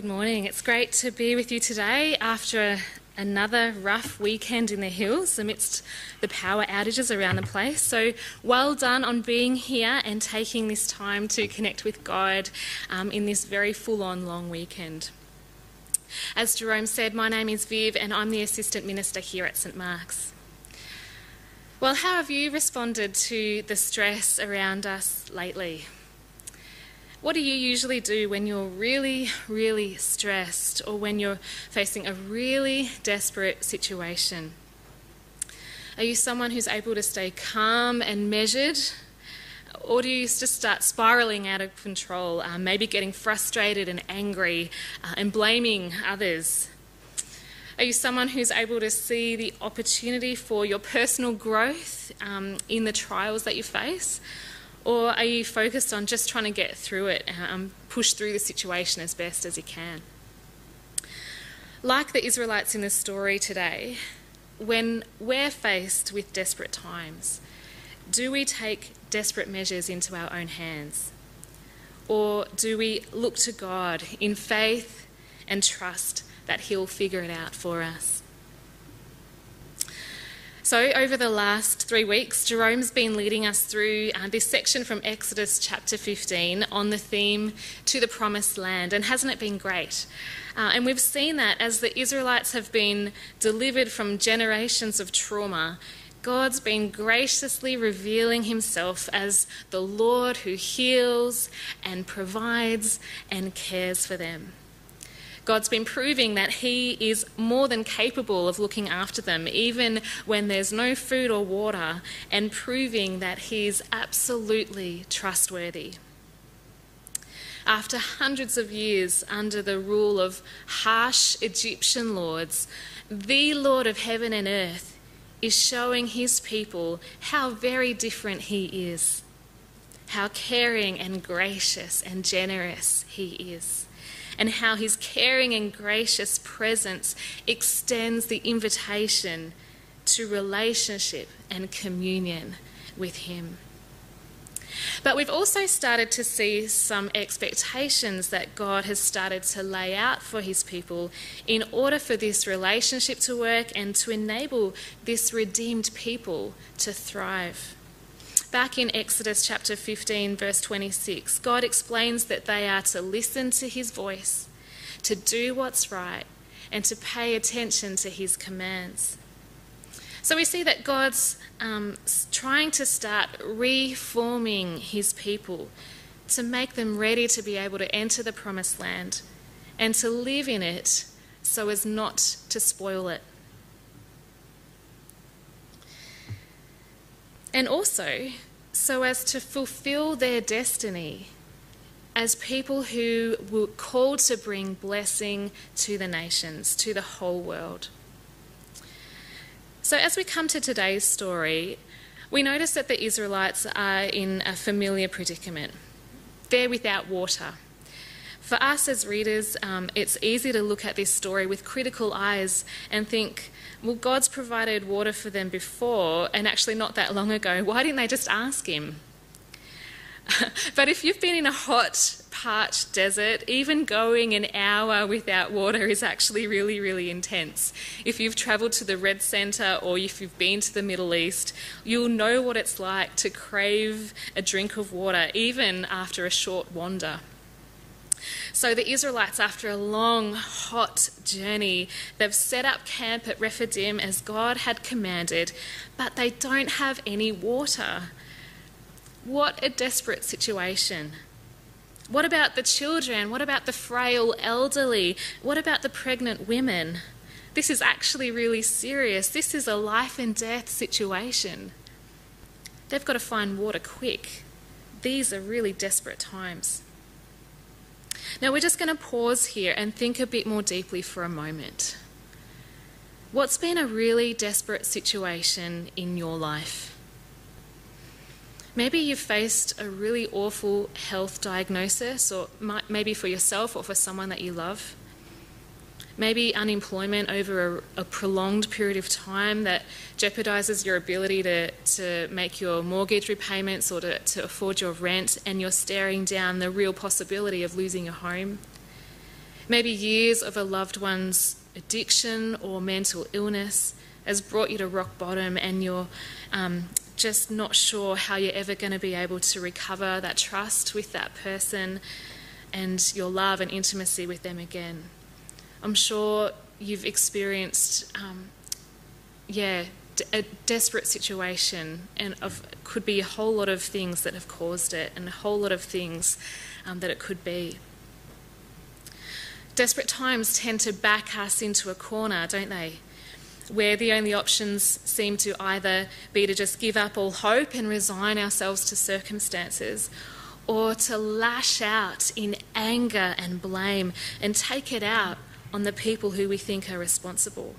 Good morning. It's great to be with you today after another rough weekend in the hills amidst the power outages around the place. So, well done on being here and taking this time to connect with God um, in this very full on long weekend. As Jerome said, my name is Viv and I'm the Assistant Minister here at St Mark's. Well, how have you responded to the stress around us lately? What do you usually do when you're really, really stressed or when you're facing a really desperate situation? Are you someone who's able to stay calm and measured? Or do you just start spiraling out of control, uh, maybe getting frustrated and angry uh, and blaming others? Are you someone who's able to see the opportunity for your personal growth um, in the trials that you face? Or are you focused on just trying to get through it and um, push through the situation as best as you can? Like the Israelites in the story today, when we're faced with desperate times, do we take desperate measures into our own hands? Or do we look to God in faith and trust that He'll figure it out for us? So, over the last three weeks, Jerome's been leading us through uh, this section from Exodus chapter 15 on the theme to the promised land. And hasn't it been great? Uh, and we've seen that as the Israelites have been delivered from generations of trauma, God's been graciously revealing himself as the Lord who heals and provides and cares for them. God's been proving that He is more than capable of looking after them, even when there's no food or water, and proving that He's absolutely trustworthy. After hundreds of years under the rule of harsh Egyptian lords, the Lord of heaven and earth is showing his people how very different he is, how caring and gracious and generous he is and how his caring and gracious presence extends the invitation to relationship and communion with him. But we've also started to see some expectations that God has started to lay out for his people in order for this relationship to work and to enable this redeemed people to thrive. Back in Exodus chapter 15, verse 26, God explains that they are to listen to his voice, to do what's right, and to pay attention to his commands. So we see that God's um, trying to start reforming his people to make them ready to be able to enter the promised land and to live in it so as not to spoil it. And also so as to fulfill their destiny as people who were called to bring blessing to the nations, to the whole world. So, as we come to today's story, we notice that the Israelites are in a familiar predicament. They're without water. For us as readers, um, it's easy to look at this story with critical eyes and think, well, God's provided water for them before, and actually not that long ago. Why didn't they just ask Him? but if you've been in a hot, parched desert, even going an hour without water is actually really, really intense. If you've travelled to the Red Centre or if you've been to the Middle East, you'll know what it's like to crave a drink of water, even after a short wander. So the Israelites, after a long, hot journey, they've set up camp at Rephidim as God had commanded, but they don't have any water. What a desperate situation. What about the children? What about the frail elderly? What about the pregnant women? This is actually really serious. This is a life and death situation. They've got to find water quick. These are really desperate times. Now, we're just going to pause here and think a bit more deeply for a moment. What's been a really desperate situation in your life? Maybe you've faced a really awful health diagnosis, or maybe for yourself or for someone that you love maybe unemployment over a, a, prolonged period of time that jeopardizes your ability to, to make your mortgage repayments or to, to afford your rent, and you're staring down the real possibility of losing your home. Maybe years of a loved one's addiction or mental illness has brought you to rock bottom and you're um, just not sure how you're ever going to be able to recover that trust with that person and your love and intimacy with them again. I'm sure you've experienced, um, yeah, a desperate situation, and of, could be a whole lot of things that have caused it, and a whole lot of things um, that it could be. Desperate times tend to back us into a corner, don't they? Where the only options seem to either be to just give up all hope and resign ourselves to circumstances, or to lash out in anger and blame and take it out on the people who we think are responsible.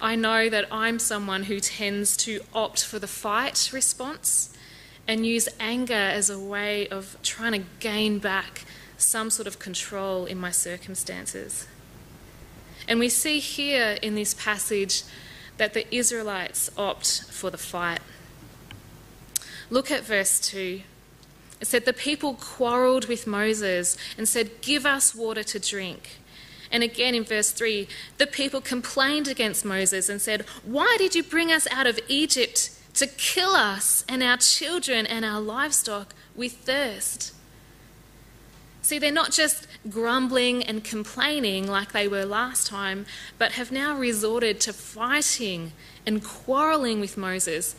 I know that I'm someone who tends to opt for the fight response and use anger as a way of trying to gain back some sort of control in my circumstances. And we see here in this passage that the Israelites opt for the fight. Look at verse 2. It said, The people quarreled with Moses and said, Give us water to drink. And again in verse 3, the people complained against Moses and said, Why did you bring us out of Egypt to kill us and our children and our livestock with thirst? See, they're not just grumbling and complaining like they were last time, but have now resorted to fighting and quarreling with Moses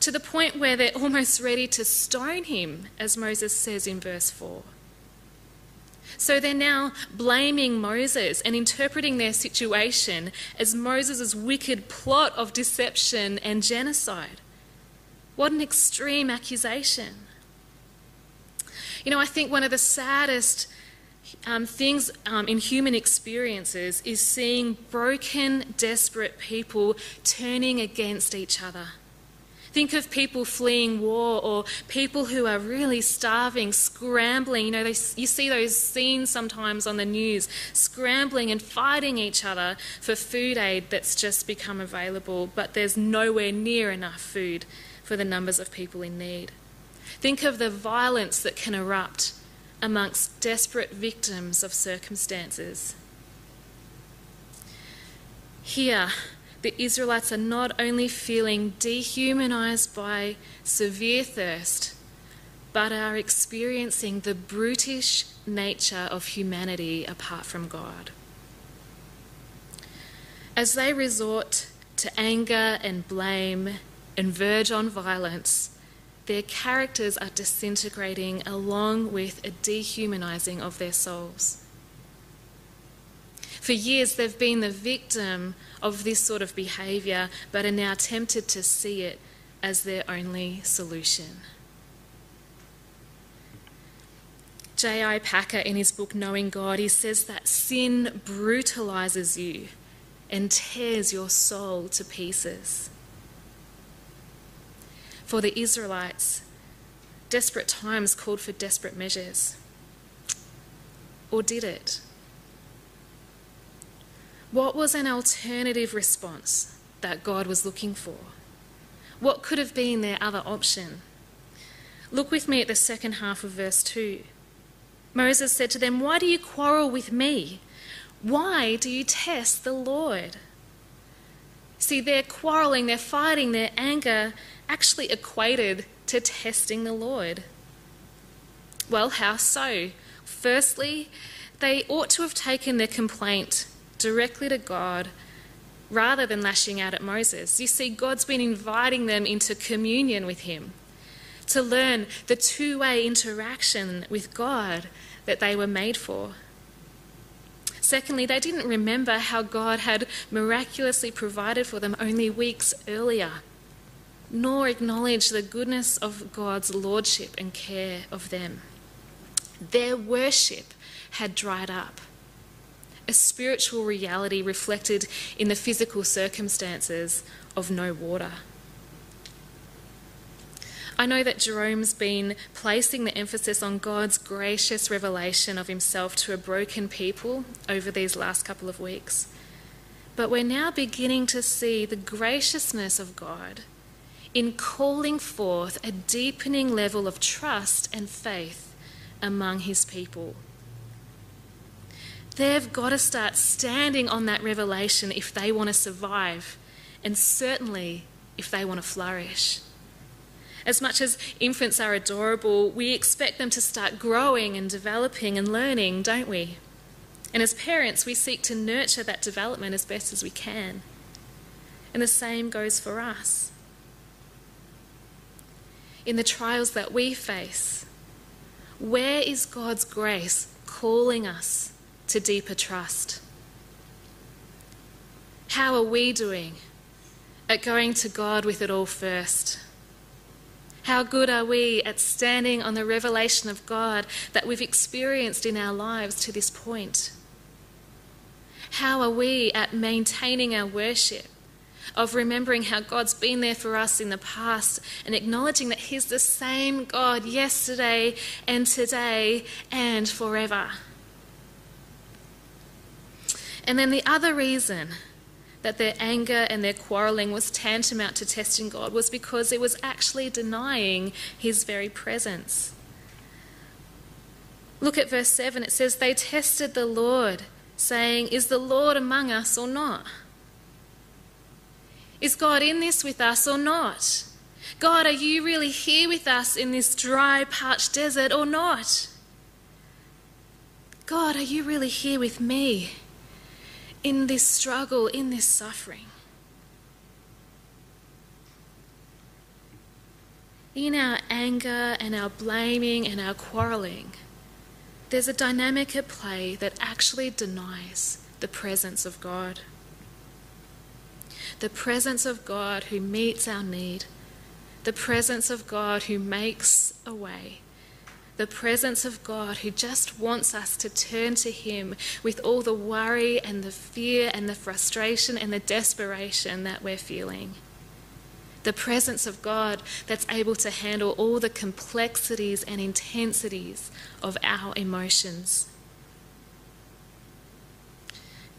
to the point where they're almost ready to stone him, as Moses says in verse 4. So they're now blaming Moses and interpreting their situation as Moses' wicked plot of deception and genocide. What an extreme accusation. You know, I think one of the saddest um, things um, in human experiences is seeing broken, desperate people turning against each other. Think of people fleeing war or people who are really starving, scrambling. You know, they, you see those scenes sometimes on the news, scrambling and fighting each other for food aid that's just become available, but there's nowhere near enough food for the numbers of people in need. Think of the violence that can erupt amongst desperate victims of circumstances. Here, the Israelites are not only feeling dehumanized by severe thirst, but are experiencing the brutish nature of humanity apart from God. As they resort to anger and blame and verge on violence, their characters are disintegrating along with a dehumanizing of their souls. For years, they've been the victim of this sort of behaviour, but are now tempted to see it as their only solution. J.I. Packer, in his book Knowing God, he says that sin brutalises you and tears your soul to pieces. For the Israelites, desperate times called for desperate measures. Or did it? What was an alternative response that God was looking for? What could have been their other option? Look with me at the second half of verse 2. Moses said to them, Why do you quarrel with me? Why do you test the Lord? See, their quarreling, their fighting, their anger actually equated to testing the Lord. Well, how so? Firstly, they ought to have taken their complaint directly to God rather than lashing out at Moses. You see, God's been inviting them into communion with Him to learn the two way interaction with God that they were made for. Secondly, they didn't remember how God had miraculously provided for them only weeks earlier, nor acknowledge the goodness of God's lordship and care of them. Their worship had dried up a spiritual reality reflected in the physical circumstances of no water. I know that Jerome's been placing the emphasis on God's gracious revelation of himself to a broken people over these last couple of weeks. But we're now beginning to see the graciousness of God in calling forth a deepening level of trust and faith among his people. They've got to start standing on that revelation if they want to survive, and certainly if they want to flourish. As much as infants are adorable, we expect them to start growing and developing and learning, don't we? And as parents, we seek to nurture that development as best as we can. And the same goes for us. In the trials that we face, where is God's grace calling us to deeper trust? How are we doing at going to God with it all first? How good are we at standing on the revelation of God that we've experienced in our lives to this point? How are we at maintaining our worship? Of remembering how God's been there for us in the past and acknowledging that He's the same God yesterday and today and forever. And then the other reason that their anger and their quarrelling was tantamount to testing God was because it was actually denying His very presence. Look at verse 7. It says, They tested the Lord saying, Is the Lord among us or not? Is God in this with us or not? God, are you really here with us in this dry, parched desert or not? God, are you really here with me in this struggle, in this suffering? In our anger and our blaming and our quarrelling, there's a dynamic at play that actually denies the presence of God. The presence of God who meets our need, the presence of God who makes a way, the presence of God who just wants us to turn to Him with all the worry and the fear and the frustration and the desperation that we're feeling the presence of God that's able to handle all the complexities and intensities of our emotions.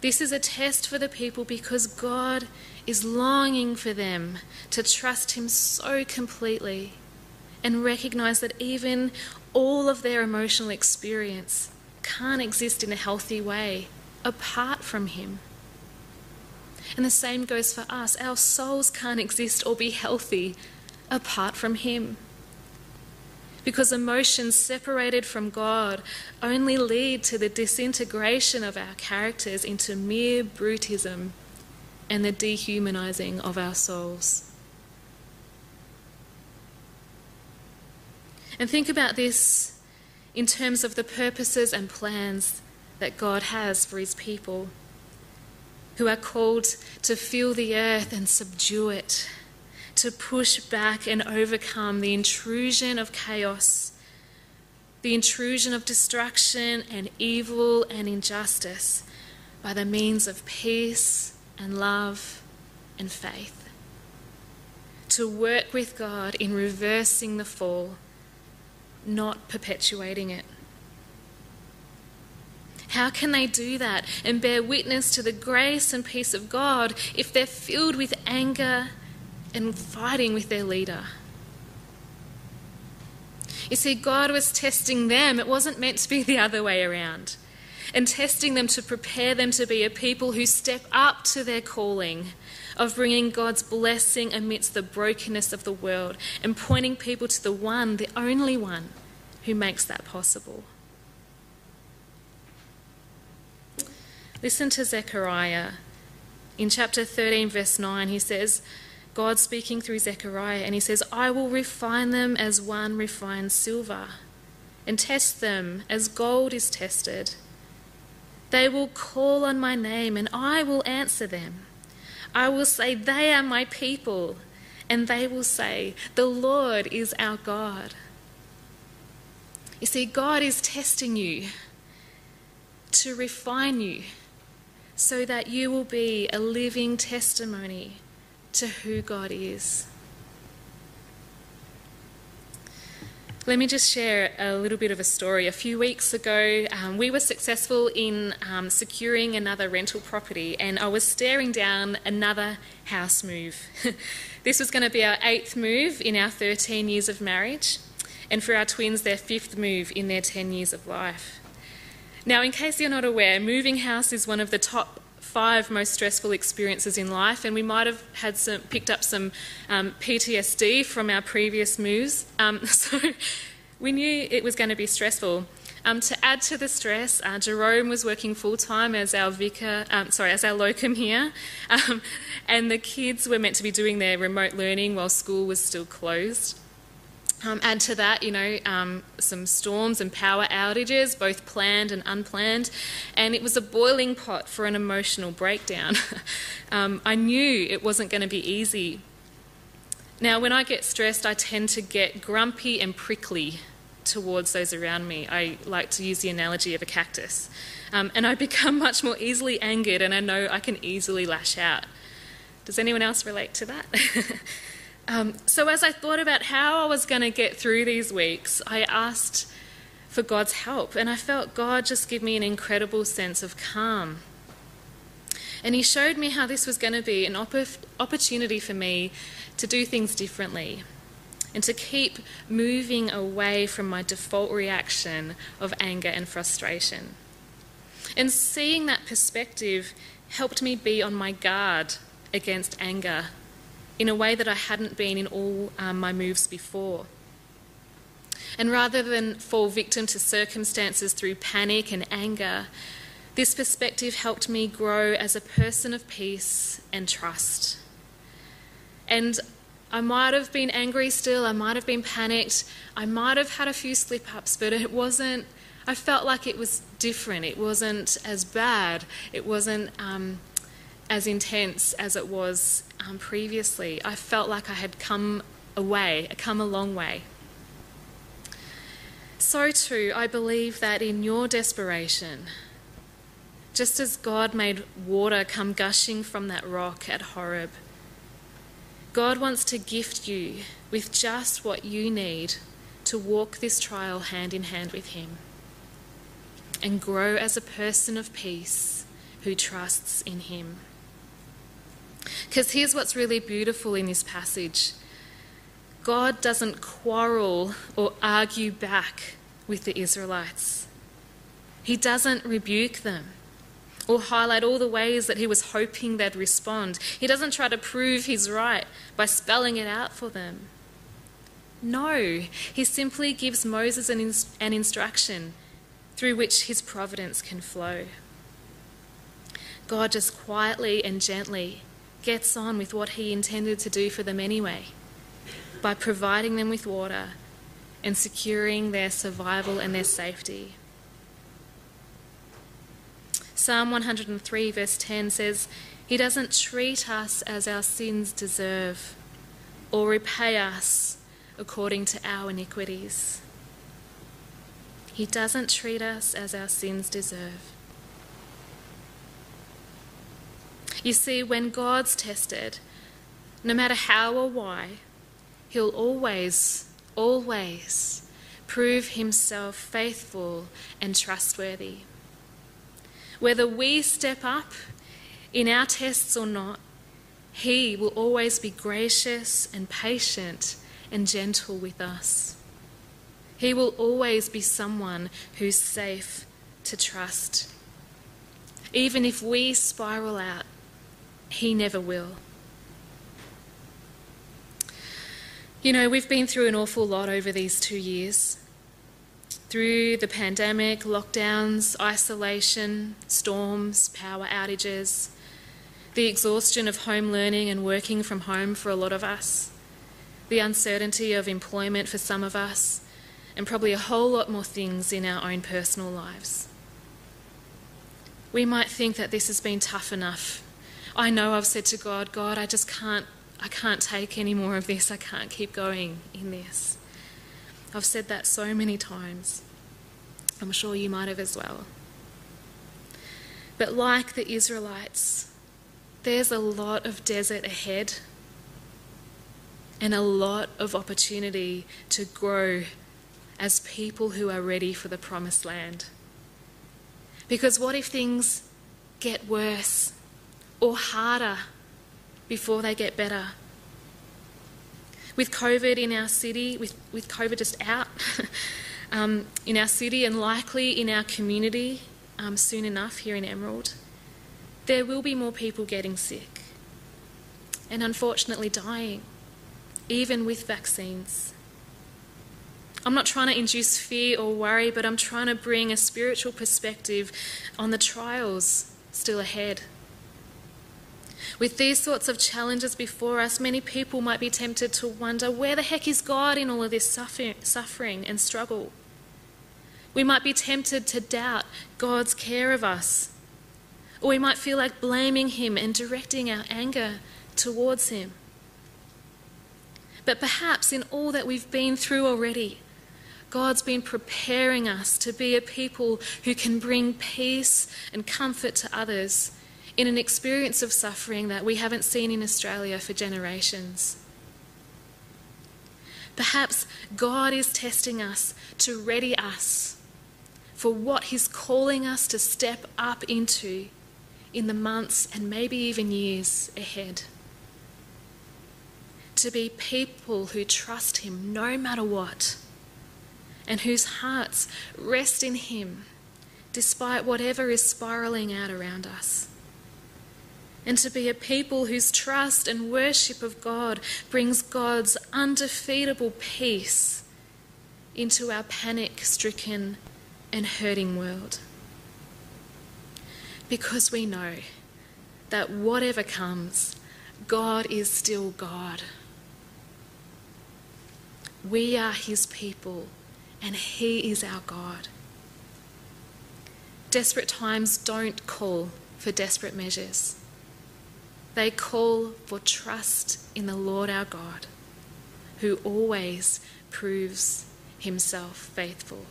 This is a test for the people because God is longing for them to trust Him so completely and recognize that even all of their emotional experience can't exist in a healthy way apart from Him. And the same goes for us. Our souls can't exist or be healthy apart from Him. Because emotions separated from God only lead to the disintegration of our characters into mere brutism and the dehumanizing of our souls. And think about this in terms of the purposes and plans that God has for His people who are called to fill the earth and subdue it, to push back and overcome the intrusion of chaos, the intrusion of destruction and evil and injustice by the means of peace and love and faith. To work with God in reversing the fall, not perpetuating it. How can they do that and bear witness to the grace and peace of God if they're filled with anger and fighting with their leader? You see, God was testing them. It wasn't meant to be the other way around. And testing them to prepare them to be a people who step up to their calling of bringing God's blessing amidst the brokenness of the world and pointing people to the one, the only one, who makes that possible. Listen to Zechariah. In chapter 13, verse 9, he says, God speaking through Zechariah, and he says, I will refine them as one refines silver, and test them as gold is tested. They will call on my name, and I will answer them. I will say, They are my people, and they will say, The Lord is our God. You see, God is testing you to refine you so that you will be a living testimony to who God is. Let me just share a little bit of a story. A few weeks ago, um, we were successful in um, securing another rental property, and I was staring down another house move. this was going to be our eighth move in our 13 years of marriage, and for our twins, their fifth move in their 10 years of life. Now, in case you're not aware, moving house is one of the top five most stressful experiences in life, and we might have had some picked up some um, PTSD from our previous moves. Um, so we knew it was going to be stressful. Um, to add to the stress, uh, Jerome was working full time as our vicar, um, sorry, as our locum here, um, and the kids were meant to be doing their remote learning while school was still closed. Um, add to that, you know, um, some storms and power outages, both planned and unplanned, and it was a boiling pot for an emotional breakdown. um, I knew it wasn't going to be easy. Now, when I get stressed, I tend to get grumpy and prickly towards those around me. I like to use the analogy of a cactus. Um, and I become much more easily angered, and I know I can easily lash out. Does anyone else relate to that? um, so, as I thought about how I was going to get through these weeks, I asked for God's help, and I felt God just give me an incredible sense of calm. And He showed me how this was going to be an opportunity for me to do things differently and to keep moving away from my default reaction of anger and frustration. And seeing that perspective helped me be on my guard against anger in a way that I hadn't been in all um, my moves before. And rather than fall victim to circumstances through panic and anger, this perspective helped me grow as a person of peace and trust. And I might have been angry still, I might have been panicked, I might have had a few slip ups, but it wasn't, I felt like it was different. It wasn't as bad, it wasn't um, as intense as it was um, previously. I felt like I had come away, come a long way. So, too, I believe that in your desperation, just as God made water come gushing from that rock at Horeb, God wants to gift you with just what you need to walk this trial hand in hand with Him and grow as a person of peace who trusts in Him. Because here's what's really beautiful in this passage God doesn't quarrel or argue back with the Israelites, He doesn't rebuke them or highlight all the ways that he was hoping they'd respond. He doesn't try to prove he's right by spelling it out for them. No, he simply gives Moses an, ins- an instruction through which his providence can flow. God just quietly and gently gets on with what he intended to do for them anyway by providing them with water and securing their survival and their safety. Psalm 103, verse 10 says, He doesn't treat us as our sins deserve or repay us according to our iniquities. He doesn't treat us as our sins deserve. You see, when God's tested, no matter how or why, He'll always, always prove Himself faithful and trustworthy. Whether we step up in our tests or not, He will always be gracious and patient and gentle with us. He will always be someone who's safe to trust. Even if we spiral out, He never will. You know, we've been through an awful lot over these two years through the pandemic, lockdowns, isolation, storms, power outages, the exhaustion of home learning and working from home for a lot of us, the uncertainty of employment for some of us, and probably a whole lot more things in our own personal lives. We might think that this has been tough enough. I know I've said to God, God, I just can't I can't take any more of this. I can't keep going in this. I've said that so many times. I'm sure you might have as well. But like the Israelites, there's a lot of desert ahead and a lot of opportunity to grow as people who are ready for the promised land. Because what if things get worse or harder before they get better? with COVID in our city, with, with COVID just out um, in our city and likely in our community um, soon enough here in Emerald, there will be more people getting sick and unfortunately dying, even with vaccines. I'm not trying to induce fear or worry, but I'm trying to bring a spiritual perspective on the trials still ahead. With these sorts of challenges before us, many people might be tempted to wonder where the heck is God in all of this suffering and struggle? We might be tempted to doubt God's care of us, or we might feel like blaming Him and directing our anger towards Him. But perhaps in all that we've been through already, God's been preparing us to be a people who can bring peace and comfort to others in an experience of suffering that we haven't seen in Australia for generations. Perhaps God is testing us to ready us for what He's calling us to step up into in the months and maybe even years ahead. To be people who trust Him no matter what and whose hearts rest in Him despite whatever is spiraling out around us. And to be a people whose trust and worship of God brings God's undefeatable peace into our panic stricken and hurting world. Because we know that whatever comes, God is still God. We are His people and He is our God. Desperate times don't call for desperate measures, they call for trust in the Lord our God, who always proves Himself faithful.